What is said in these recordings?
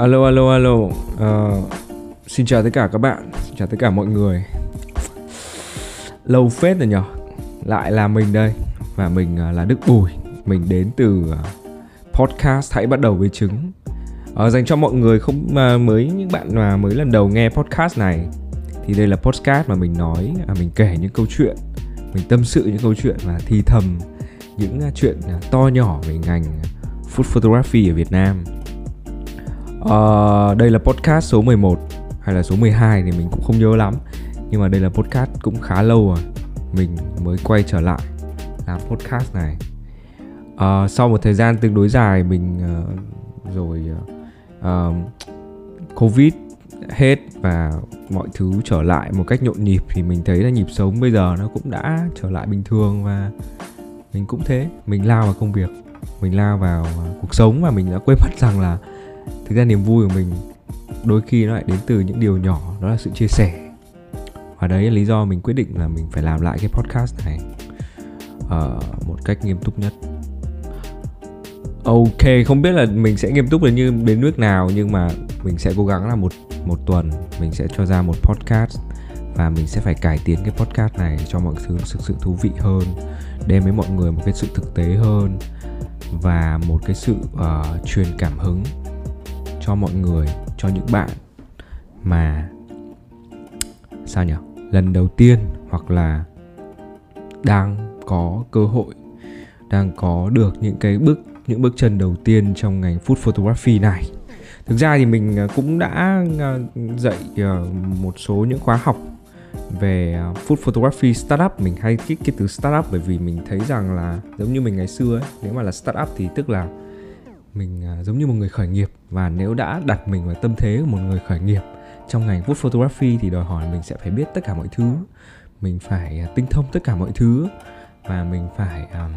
Alo alo alo. Uh, Xin chào tất cả các bạn. Xin chào tất cả mọi người. Lâu phết rồi nhở? Lại là mình đây. Và mình uh, là Đức Bùi. Mình đến từ uh, podcast Hãy bắt đầu với trứng. Uh, Dành cho mọi người không uh, mới những bạn mà mới lần đầu nghe podcast này Thì đây là podcast mà mình nói uh, Mình kể những câu chuyện Mình tâm sự những câu chuyện và thì thầm Những uh, chuyện uh, to nhỏ về ngành food photography ở Việt Nam. Uh, đây là podcast số 11 hay là số 12 thì mình cũng không nhớ lắm. Nhưng mà đây là podcast cũng khá lâu rồi. Mình mới quay trở lại làm podcast này. Uh, sau một thời gian tương đối dài mình uh, rồi uh, covid hết và mọi thứ trở lại một cách nhộn nhịp thì mình thấy là nhịp sống bây giờ nó cũng đã trở lại bình thường và mình cũng thế. Mình lao vào công việc mình lao vào cuộc sống và mình đã quên mất rằng là thực ra niềm vui của mình đôi khi nó lại đến từ những điều nhỏ đó là sự chia sẻ. Và đấy là lý do mình quyết định là mình phải làm lại cái podcast này uh, một cách nghiêm túc nhất. Ok không biết là mình sẽ nghiêm túc đến như đến nước nào nhưng mà mình sẽ cố gắng là một một tuần mình sẽ cho ra một podcast và mình sẽ phải cải tiến cái podcast này cho mọi thứ thực sự thú vị hơn đem với mọi người một cái sự thực tế hơn và một cái sự uh, truyền cảm hứng cho mọi người, cho những bạn mà, sao nhỉ? Lần đầu tiên hoặc là đang có cơ hội, đang có được những cái bước, những bước chân đầu tiên trong ngành food photography này. Thực ra thì mình à, cũng đã à, dạy à, một số những khóa học về food photography startup. Mình hay thích cái từ startup bởi vì mình thấy rằng là giống như mình ngày xưa ấy, nếu mà là startup thì tức là mình à, giống như một người khởi nghiệp. Và nếu đã đặt mình vào tâm thế của một người khởi nghiệp trong ngành food photography thì đòi hỏi mình sẽ phải biết tất cả mọi thứ. Mình phải à, tinh thông tất cả mọi thứ. Và mình phải um,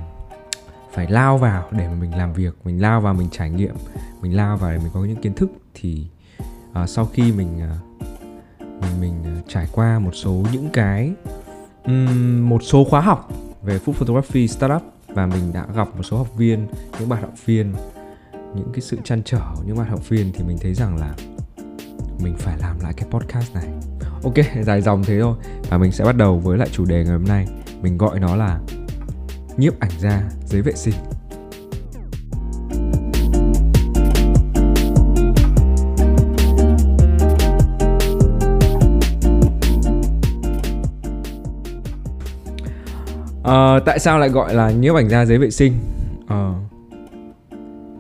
phải lao vào để mà mình làm việc mình lao vào mình trải nghiệm mình lao vào để mình có những kiến thức. Thì uh, sau khi mình uh, mình mình uh, trải qua một số những cái um, một số khóa học về food photography startup và mình đã gặp một số học viên những bạn học viên những cái sự chăn trở những bạn học viên thì mình thấy rằng là mình phải làm lại cái podcast này. Ok dài dòng thế thôi. Và mình sẽ bắt đầu với lại chủ đề ngày hôm nay. Mình gọi nó là nhiếp ảnh gia giấy vệ sinh. Uh, tại sao lại gọi là nhiếp ảnh gia giấy vệ sinh? Uh,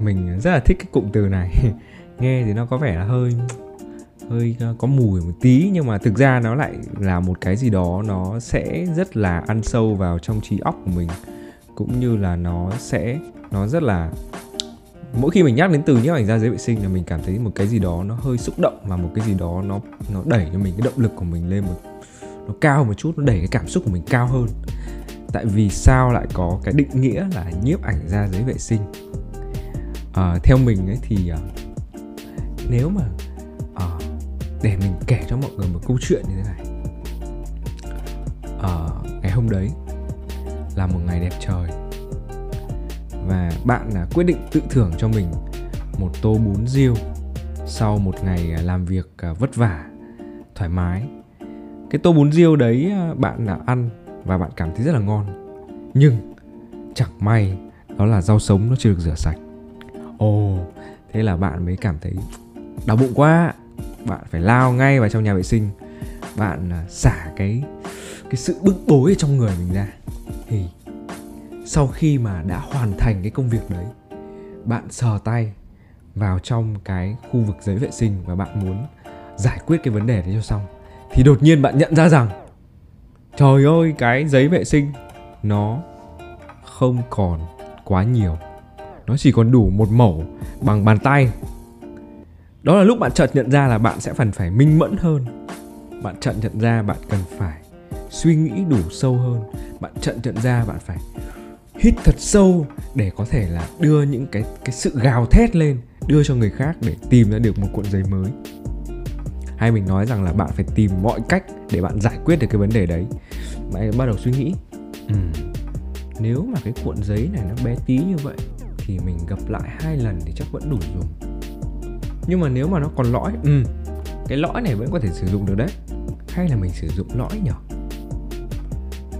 mình rất là thích cái cụm từ này. Nghe thì nó có vẻ là hơi hơi ờ, có mùi một tí, nhưng mà thực ra nó lại là một cái gì đó nó sẽ rất là ăn sâu vào trong trí óc của mình, cũng như là nó sẽ, nó rất là, mỗi khi mình nhắc đến từ nhiếp ảnh ra giấy vệ sinh là mình cảm thấy một cái gì đó nó hơi xúc động và một cái gì đó nó nó đẩy cho mình cái động lực của mình lên một, nó cao một chút, nó đẩy cái cảm xúc của mình cao hơn. Tại vì sao lại có cái định nghĩa là nhiếp ảnh ra giấy vệ sinh? Uh, theo mình ấy thì uh, nếu mà uh, để mình kể cho mọi người một câu chuyện như thế này. Uh, ngày hôm đấy là một ngày đẹp trời và bạn là quyết định tự thưởng cho mình một tô bún riêu sau một ngày à, làm việc à, vất vả thoải mái. Cái tô bún riêu đấy à, bạn là ăn và bạn cảm thấy rất là ngon. Nhưng chẳng may đó là rau sống nó chưa được rửa sạch ồ, thế là bạn mới cảm thấy đau bụng quá. Bạn phải lao ngay vào trong nhà vệ sinh. Bạn à, xả cái cái sự bức bối ở trong người mình ra. Thì sau khi mà đã hoàn thành cái công việc đấy, bạn sờ tay vào trong cái khu vực giấy vệ sinh và bạn muốn giải quyết cái vấn đề đấy cho xong, thì đột nhiên bạn nhận ra rằng, trời ơi, cái giấy vệ sinh nó không còn quá nhiều nó chỉ còn đủ một mẩu bằng bàn tay. Đó là lúc bạn chợt nhận ra là bạn sẽ phần phải minh mẫn hơn. Bạn chợt nhận ra bạn cần phải suy nghĩ đủ sâu hơn. Bạn chợt nhận ra bạn phải hít thật sâu để có thể là đưa những cái cái sự gào thét lên đưa cho người khác để tìm ra được một cuộn giấy mới. Hay mình nói rằng là bạn phải tìm mọi cách để bạn giải quyết được cái vấn đề đấy. Bạn bắt đầu suy nghĩ. Ừ, nếu mà cái cuộn giấy này nó bé tí như vậy thì mình gặp lại hai lần thì chắc vẫn đủ dùng nhưng mà nếu mà nó còn lõi ừ cái lõi này vẫn có thể sử dụng được đấy. Hay là mình sử dụng lõi nhỉ?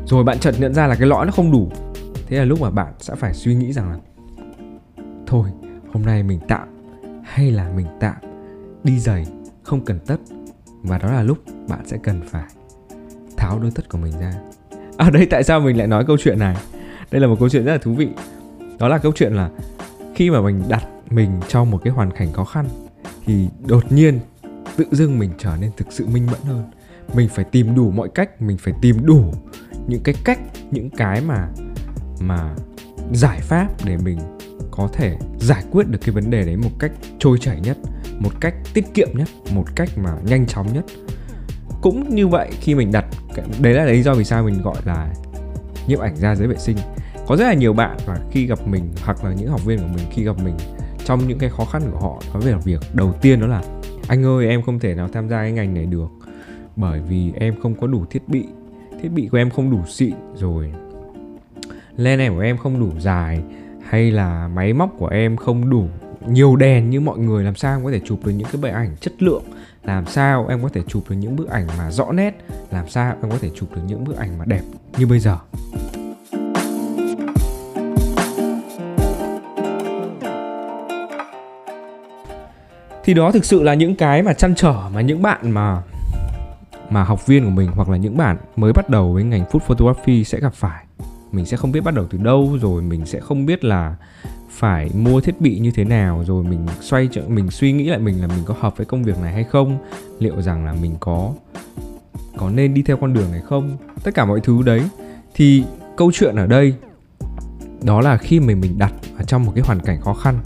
Rồi bạn chợt nhận ra là cái lõi nó không đủ. Thế là lúc mà bạn sẽ phải suy nghĩ rằng là thôi hôm nay mình tạm hay là mình tạm đi giày không cần tất. Và đó là lúc bạn sẽ cần phải tháo đôi tất của mình ra. Ở à, đây tại sao mình lại nói câu chuyện này? Đây là một câu chuyện rất là thú vị đó là câu chuyện là khi mà mình đặt mình trong một cái hoàn cảnh khó khăn thì đột nhiên tự dưng mình trở nên thực sự minh mẫn hơn. Mình phải tìm đủ mọi cách, mình phải tìm đủ những cái cách, những cái mà mà giải pháp để mình có thể giải quyết được cái vấn đề đấy một cách trôi chảy nhất, một cách tiết kiệm nhất, một cách mà nhanh chóng nhất. Cũng như vậy khi mình đặt đấy là lý do vì sao mình gọi là nhiếp ảnh ra giấy vệ sinh có rất là nhiều bạn và khi gặp mình, hoặc là những học viên của mình khi gặp mình, trong những cái khó khăn của họ, nói về làm việc đầu tiên đó là, anh ơi, em không thể nào tham gia cái ngành này được, bởi vì em không có đủ thiết bị thiết bị của em không đủ xịn rồi, len em của em không đủ dài, hay là máy móc của em không đủ nhiều đèn như mọi người, làm sao em có thể chụp được những cái bức ảnh chất lượng? Làm sao em có thể chụp được những bức ảnh mà rõ nét? Làm sao em có thể chụp được những bức ảnh mà đẹp như bây giờ? Thì đó thực sự là những cái mà chăn trở mà những bạn mà mà học viên của mình hoặc là những bạn mới bắt đầu với ngành food photography sẽ gặp phải. Mình sẽ không biết bắt đầu từ đâu, rồi mình sẽ không biết là phải mua thiết bị như thế nào, rồi mình xoay trở, mình suy nghĩ lại mình là mình có hợp với công việc này hay không, liệu rằng là mình có có nên đi theo con đường này không? Tất cả mọi thứ đấy. Thì câu chuyện ở đây, đó là khi mình mình đặt ở trong một cái hoàn cảnh khó khăn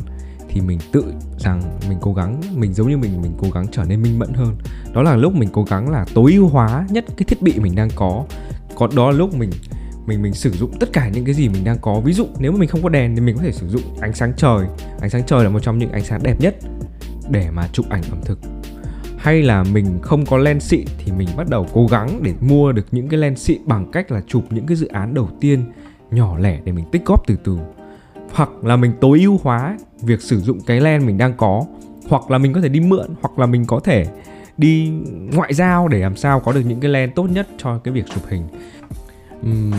thì mình tự rằng mình cố gắng, mình giống như mình mình cố gắng trở nên minh mẫn hơn. Đó là lúc mình cố gắng là tối ưu hóa nhất cái thiết bị mình đang có. Còn đó là lúc mình mình mình sử dụng tất cả những cái gì mình đang có. Ví dụ nếu mà mình không có đèn thì mình có thể sử dụng ánh sáng trời. Ánh sáng trời là một trong những ánh sáng đẹp nhất để mà chụp ảnh ẩm thực. Hay là mình không có lens xịn thì mình bắt đầu cố gắng để mua được những cái lens xịn bằng cách là chụp những cái dự án đầu tiên nhỏ lẻ để mình tích góp từ từ hoặc là mình tối ưu hóa việc sử dụng cái len mình đang có. Hoặc là mình có thể đi mượn hoặc là mình có thể đi ngoại giao để làm sao có được những cái len tốt nhất cho cái việc chụp hình.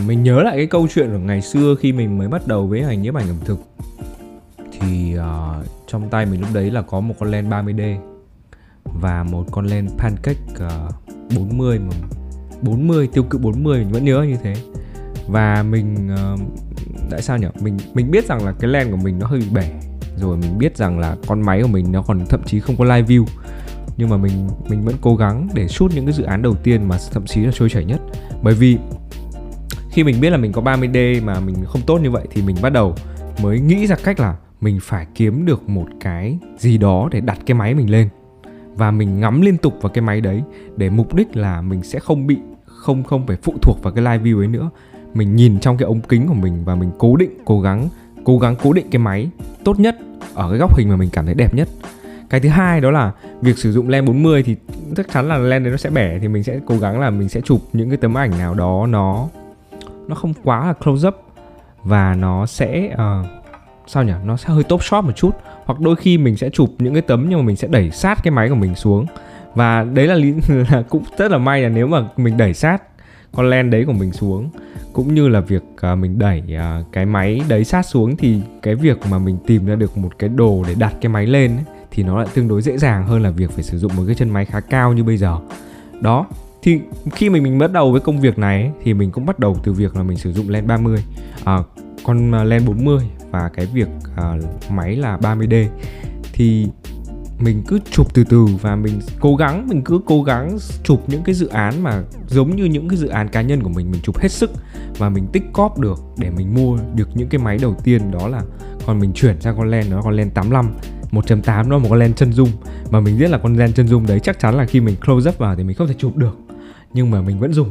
Mình nhớ lại cái câu chuyện của ngày xưa khi mình mới bắt đầu với hành nhiếp ảnh ẩm thực. Thì uh, trong tay mình lúc đấy là có một con len 30D và một con len pancake ờ, uh, 40 mà 40 tiêu cự 40 mình vẫn nhớ như thế. Và mình uh, tại sao nhỉ? Mình mình biết rằng là cái len của mình nó hơi bị bể. Rồi mình biết rằng là con máy của mình nó còn thậm chí không có live view. Nhưng mà mình mình vẫn cố gắng để shoot những cái dự án đầu tiên mà thậm chí là trôi chảy nhất. Bởi vì khi mình biết là mình có 30D mà mình không tốt như vậy thì mình bắt đầu mới nghĩ ra cách là mình phải kiếm được một cái gì đó để đặt cái máy mình lên. Và mình ngắm liên tục vào cái máy đấy để mục đích là mình sẽ không bị, không không phải phụ thuộc vào cái live view ấy nữa mình nhìn trong cái ống kính của mình và mình cố định cố gắng cố gắng cố định cái máy tốt nhất ở cái góc hình mà mình cảm thấy đẹp nhất. Cái thứ hai đó là việc sử dụng len 40 thì chắc chắn là len đấy nó sẽ bẻ thì mình sẽ cố gắng là mình sẽ chụp những cái tấm ảnh nào đó nó nó không quá là close up và nó sẽ uh, sao nhỉ? Nó sẽ hơi top shot một chút. Hoặc đôi khi mình sẽ chụp những cái tấm nhưng mà mình sẽ đẩy sát cái máy của mình xuống. Và đấy là, lý, là cũng rất là may là nếu mà mình đẩy sát con len đấy của mình xuống. Cũng như là việc uh, mình đẩy uh, cái máy đấy sát xuống thì cái việc mà mình tìm ra được một cái đồ để đặt cái máy lên ấy, thì nó lại tương đối dễ dàng hơn là việc phải sử dụng một cái chân máy khá cao như bây giờ. Đó thì khi mình mình bắt đầu với công việc này thì mình cũng bắt đầu từ việc là mình sử dụng len 30 à, con à, len 40 và cái việc à, máy là 30D thì mình cứ chụp từ từ và mình cố gắng mình cứ cố gắng chụp những cái dự án mà giống như những cái dự án cá nhân của mình mình chụp hết sức và mình tích cóp được để mình mua được những cái máy đầu tiên đó là còn mình chuyển sang con len nó con len 85 1.8 nó một con len chân dung. Mà mình biết là con len chân dung đấy chắc chắn là khi mình close up vào thì mình không thể chụp được nhưng mà mình vẫn dùng.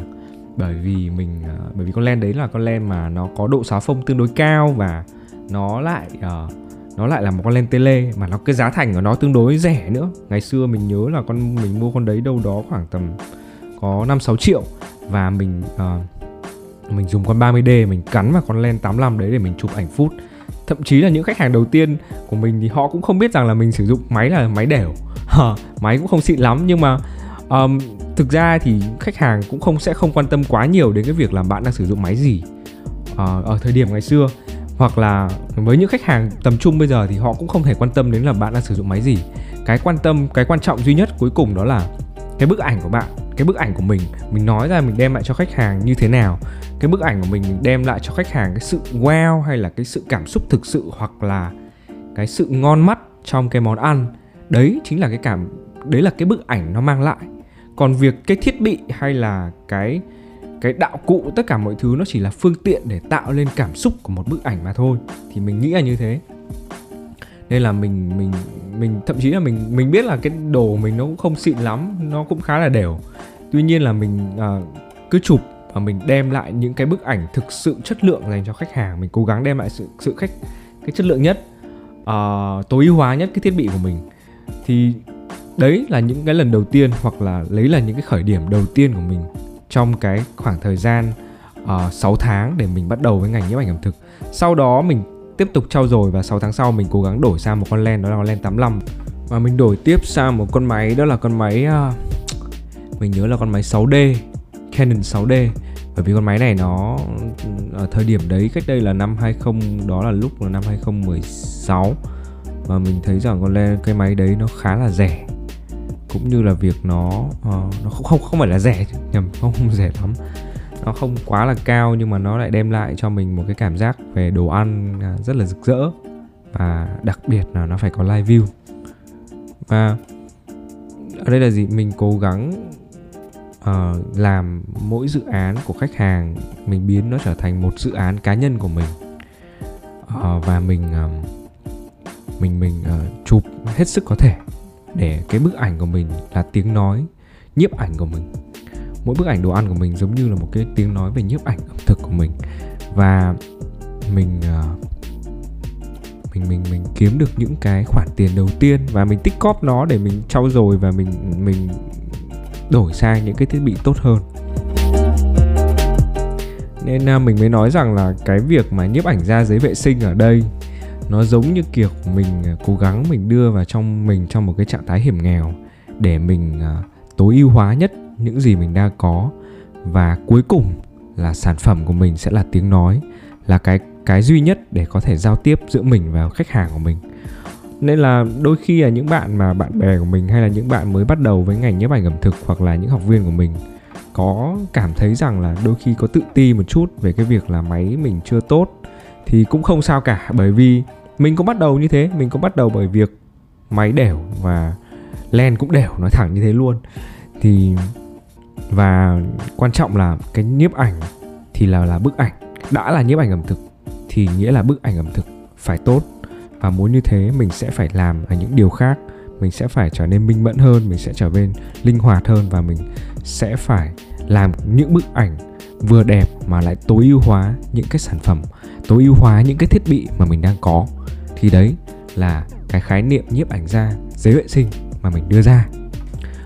Bởi vì mình uh, bởi vì con len đấy là con len mà nó có độ xóa phông tương đối cao và nó lại uh, nó lại là một con len tele mà nó cái giá thành của nó tương đối rẻ nữa. Ngày xưa mình nhớ là con mình mua con đấy đâu đó khoảng tầm có 5 6 triệu. Và mình uh, mình dùng con 30D mình cắn vào con len 85 đấy để mình chụp ảnh phút. Thậm chí là những khách hàng đầu tiên của mình thì họ cũng không biết rằng là mình sử dụng máy là máy đều máy cũng không xịn lắm. Nhưng mà um, thực ra thì khách hàng cũng không sẽ không quan tâm quá nhiều đến cái việc là bạn đang sử dụng máy gì. Uh, ở thời điểm ngày xưa hoặc là với những khách hàng tầm trung bây giờ thì họ cũng không thể quan tâm đến là bạn đang sử dụng máy gì. Cái quan tâm, cái quan trọng duy nhất cuối cùng đó là cái bức ảnh của bạn, cái bức ảnh của mình. Mình nói ra mình đem lại cho khách hàng như thế nào. Cái bức ảnh của mình đem lại cho khách hàng cái sự wow hay là cái sự cảm xúc thực sự hoặc là cái sự ngon mắt trong cái món ăn. Đấy chính là cái cảm, đấy là cái bức ảnh nó mang lại. Còn việc cái thiết bị hay là cái cái đạo cụ tất cả mọi thứ nó chỉ là phương tiện để tạo lên cảm xúc của một bức ảnh mà thôi. Thì mình nghĩ là như thế. Nên là mình mình mình thậm chí là mình mình biết là cái đồ mình nó cũng không xịn lắm nó cũng khá là đều. Tuy nhiên là mình à, cứ chụp và mình đem lại những cái bức ảnh thực sự chất lượng dành cho khách hàng mình cố gắng đem lại sự sự khách cái chất lượng nhất uh, tối ưu hóa nhất cái thiết bị của mình. Thì đấy là những cái lần đầu tiên hoặc là lấy là những cái khởi điểm đầu tiên của mình trong cái khoảng thời gian ờ, uh, 6 tháng để mình bắt đầu với ngành nhiếp ảnh ẩm thực. Sau đó mình tiếp tục trau dồi và 6 tháng sau mình cố gắng đổi sang một con lens đó là con lens 85 và mình đổi tiếp sang một con máy đó là con máy uh, mình nhớ là con máy 6D Canon 6D bởi vì con máy này nó ở thời điểm đấy cách đây là năm 20 đó là lúc là năm 2016 và mình thấy rằng con lens cái máy đấy nó khá là rẻ cũng như là việc nó uh, nó không không không phải là rẻ nhầm không, không rẻ lắm. Nó không quá là cao nhưng mà nó lại đem lại cho mình một cái cảm giác về đồ ăn à, rất là rực rỡ và đặc biệt là nó phải có live view. Và ở đây là gì? Mình cố gắng uh, làm mỗi dự án của khách hàng mình biến nó trở thành một dự án cá nhân của mình. Uh, và mình uh, mình mình uh, chụp hết sức có thể để cái bức ảnh của mình là tiếng nói, nhiếp ảnh của mình. Mỗi bức ảnh đồ ăn của mình giống như là một cái tiếng nói về nhiếp ảnh ẩm thực của mình. Và mình ờ, mình mình mình kiếm được những cái khoản tiền đầu tiên và mình tích cóp nó để mình trau dồi và mình mình đổi sang những cái thiết bị tốt hơn. Nên à, mình mới nói rằng là cái việc mà nhiếp ảnh ra giấy vệ sinh ở đây nó giống như kiểu mình à, cố gắng mình đưa vào trong mình trong một cái trạng thái hiểm nghèo để mình à, tối ưu hóa nhất những gì mình đang có. Và cuối cùng là sản phẩm của mình sẽ là tiếng nói, là cái cái duy nhất để có thể giao tiếp giữa mình và khách hàng của mình. Nên là đôi khi là những bạn mà bạn bè của mình hay là những bạn mới bắt đầu với ngành nhiếp ảnh ẩm thực hoặc là những học viên của mình có cảm thấy rằng là đôi khi có tự ti một chút về cái việc là máy mình chưa tốt thì cũng không sao cả. Bởi vì mình cũng bắt đầu như thế, mình cũng bắt đầu bởi việc máy đều và len cũng đều nói thẳng như thế luôn. Thì, và quan trọng là cái nhiếp ảnh thì là là bức ảnh. Đã là nhiếp ảnh ẩm thực thì nghĩa là bức ảnh ẩm thực phải tốt. Và muốn như thế, mình sẽ phải làm ở những điều khác. Mình sẽ phải trở nên minh mẫn hơn, mình sẽ trở nên linh hoạt hơn và mình sẽ phải làm những bức ảnh vừa đẹp mà lại tối ưu hóa những cái sản phẩm, tối ưu hóa những cái thiết bị mà mình đang có thì đấy là cái khái niệm nhiếp ảnh gia giấy vệ sinh mà mình đưa ra.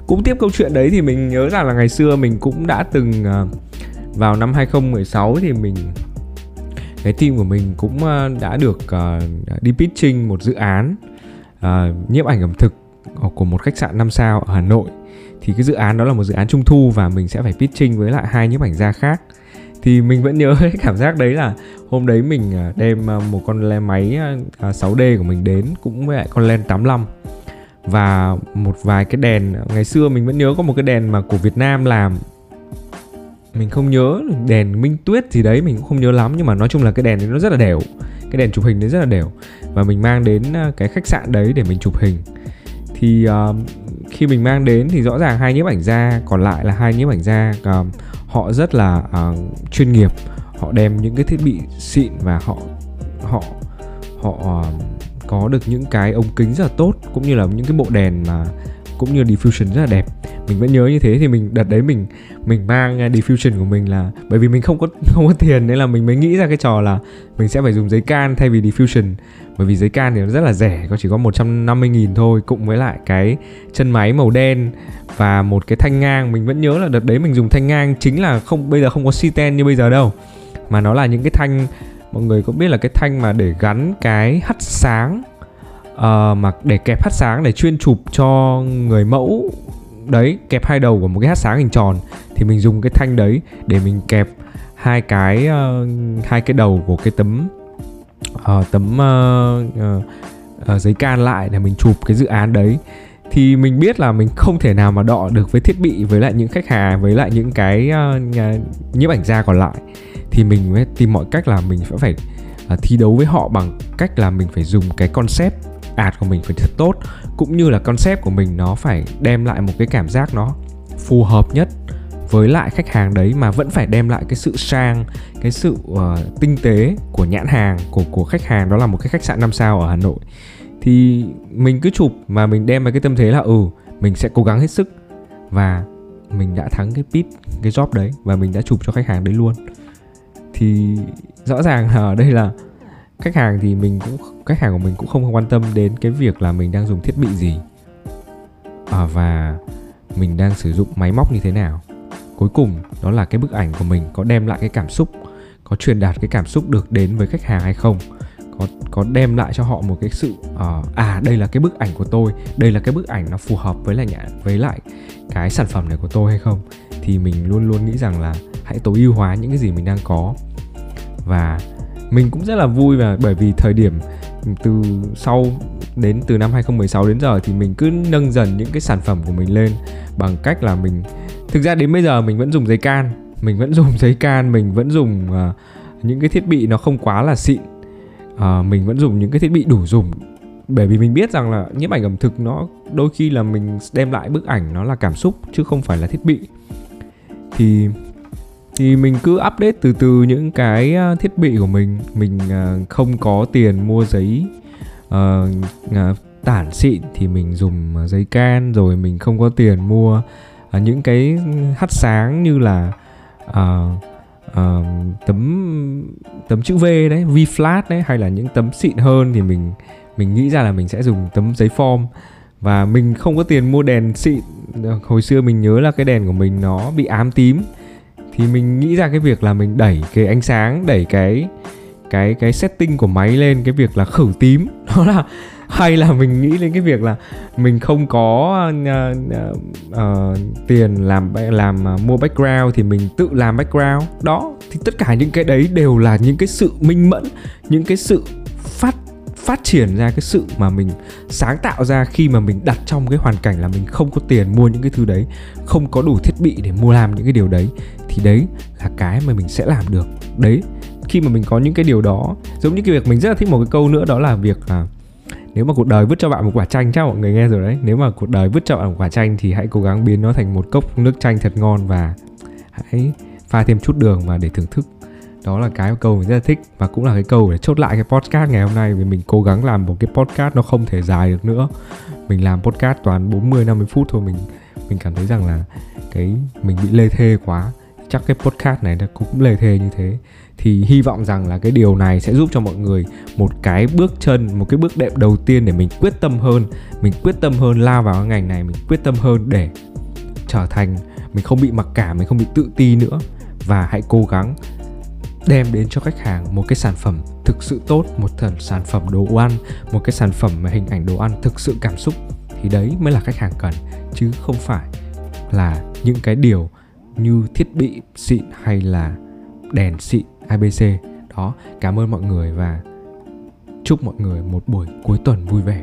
Cũng tiếp câu chuyện đấy thì mình nhớ rằng là ngày xưa mình cũng đã từng ờ, vào năm 2016 thì mình, cái team của mình cũng ờ, đã được ờ, đi pitching một dự án nhiếp ảnh ẩm thực của một khách sạn 5 sao ở Hà Nội. Thì cái dự án đó là một dự án trung thu và mình sẽ phải pitching với lại hai nhiếp ảnh gia khác thì mình vẫn nhớ cái cảm giác đấy là hôm đấy mình à, đem à, một con le máy à, 6D của mình đến cũng với lại con len 85 và một vài cái đèn ngày xưa mình vẫn nhớ có một cái đèn mà của Việt Nam làm. Mình không nhớ đèn minh tuyết gì đấy mình cũng không nhớ lắm nhưng mà nói chung là cái đèn đấy nó rất là đều. Cái đèn chụp hình đấy rất là đều. Và mình mang đến cái khách sạn đấy để mình chụp hình. Thì uh, khi mình mang đến thì rõ ràng hai nhiếp ảnh gia còn lại là hai nhiếp ảnh gia um, họ rất là uh, chuyên nghiệp. Họ đem những cái thiết bị xịn và họ họ họ uh, có được những cái ống kính rất là tốt cũng như là những cái bộ đèn mà cũng như diffusion rất là đẹp. Mình vẫn nhớ như thế thì mình, đợt đấy mình mình mang à, diffusion của mình là, bởi vì mình không có không có tiền nên là mình mới nghĩ ra cái trò là mình sẽ phải dùng giấy can thay vì diffusion. Bởi vì giấy can thì nó rất là rẻ, có chỉ có 150 nghìn thôi cộng với lại cái chân máy màu đen và một cái thanh ngang. Mình vẫn nhớ là đợt đấy mình dùng thanh ngang chính là không, bây giờ không có C10 như bây giờ đâu, mà nó là những cái thanh, mọi người có biết là cái thanh mà để gắn cái hắt sáng uh, mà để kẹp hát sáng để chuyên chụp cho người mẫu đấy kẹp hai đầu của một cái hát sáng hình tròn thì mình dùng cái thanh đấy để mình kẹp hai cái uh, hai cái đầu của cái tấm uh, tấm uh, uh, uh, giấy can lại để mình chụp cái dự án đấy. Thì mình biết là mình không thể nào mà đọ được với thiết bị với lại những khách hàng với lại những cái uh, nhiếp ảnh gia còn lại. Thì mình mới tìm mọi cách là mình sẽ phải uh, thi đấu với họ bằng cách là mình phải dùng cái concept ad của mình phải thật tốt cũng như là concept của mình nó phải đem lại một cái cảm giác nó phù hợp nhất với lại khách hàng đấy mà vẫn phải đem lại cái sự sang cái sự uh, tinh tế của nhãn hàng của của khách hàng. Đó là một cái khách sạn 5 sao ở Hà Nội. Thì mình cứ chụp mà mình đem vào cái tâm thế là ừ mình sẽ cố gắng hết sức và mình đã thắng cái pit cái job đấy và mình đã chụp cho khách hàng đấy luôn. Thì rõ ràng là ở đây là khách hàng thì mình cũng khách hàng của mình cũng không quan tâm đến cái việc là mình đang dùng thiết bị gì. À, và mình đang sử dụng máy móc như thế nào. Cuối cùng đó là cái bức ảnh của mình có đem lại cái cảm xúc có truyền đạt cái cảm xúc được đến với khách hàng hay không. Có có đem lại cho họ một cái sự uh, à đây là cái bức ảnh của tôi đây là cái bức ảnh nó phù hợp với lại nhà, với lại cái sản phẩm này của tôi hay không. Thì mình luôn luôn nghĩ rằng là hãy tối ưu hóa những cái gì mình đang có. Và mình cũng rất là vui và bởi vì thời điểm từ sau đến từ năm 2016 đến giờ thì mình cứ nâng dần những cái sản phẩm của mình lên bằng cách là mình thực ra đến bây giờ mình vẫn dùng giấy can mình vẫn dùng giấy can mình vẫn dùng uh, những cái thiết bị nó không quá là xịn uh, mình vẫn dùng những cái thiết bị đủ dùng. Bởi vì mình biết rằng là nhiếp ảnh ẩm thực nó đôi khi là mình đem lại bức ảnh nó là cảm xúc chứ không phải là thiết bị. Thì thì mình cứ update từ từ những cái à, thiết bị của mình. Mình à, không có tiền mua giấy uh, tản xịn thì mình dùng giấy can rồi mình không có tiền mua những cái hắt sáng như là uh, uh, tấm tấm chữ V đấy, V flat đấy hay là những tấm xịn hơn thì mình mình nghĩ ra là mình sẽ dùng tấm giấy form. Và mình không có tiền mua đèn xịn. Hồi xưa mình nhớ là cái đèn của mình nó bị ám tím thì mình nghĩ ra cái việc là mình đẩy cái ánh sáng đẩy cái cái cái setting của máy lên cái việc là khử tím. Đó là hay là mình nghĩ đến cái việc là mình không có uh, uh, uh, tiền làm làm uh, mua background thì mình tự làm background. Đó thì tất cả những cái đấy đều là những cái sự minh mẫn những cái sự phát triển ra cái sự mà mình sáng tạo ra khi mà mình đặt trong cái hoàn cảnh là mình không có tiền mua những cái thứ đấy, không có đủ thiết bị để mua làm những cái điều đấy, thì đấy là cái mà mình sẽ làm được. Đấy, khi mà mình có những cái điều đó, giống như cái việc mình rất là thích một cái câu nữa, đó là việc là nếu mà cuộc đời vứt cho bạn một quả chanh, chắc mọi người nghe rồi đấy. Nếu mà cuộc đời vứt cho bạn một quả chanh thì hãy cố gắng biến nó thành một cốc nước chanh thật ngon và hãy pha thêm chút đường và để thưởng thức đó là cái câu mình rất là thích và cũng là cái câu để chốt lại cái podcast ngày hôm nay vì mình cố gắng làm một cái podcast nó không thể dài được nữa. Mình làm podcast toàn 40 50 phút thôi, mình mình cảm thấy rằng là cái, mình bị lê thê quá. Chắc cái podcast này nó cũng lê thê như thế. Thì hy vọng rằng là cái điều này sẽ giúp cho mọi người một cái bước chân, một cái bước đệm đầu tiên để mình quyết tâm hơn, mình quyết tâm hơn lao vào cái ngành này, mình quyết tâm hơn để trở thành, mình không bị mặc cảm, mình không bị tự ti nữa. Và hãy cố gắng đem đến cho khách hàng một cái sản phẩm thực sự tốt, một thần sản phẩm đồ ăn, một cái sản phẩm mà hình ảnh đồ ăn thực sự cảm xúc. Thì đấy mới là khách hàng cần, chứ không phải là những cái điều như thiết bị xịn hay là đèn xịn abc đó, cảm ơn mọi người và chúc mọi người một buổi cuối tuần vui vẻ.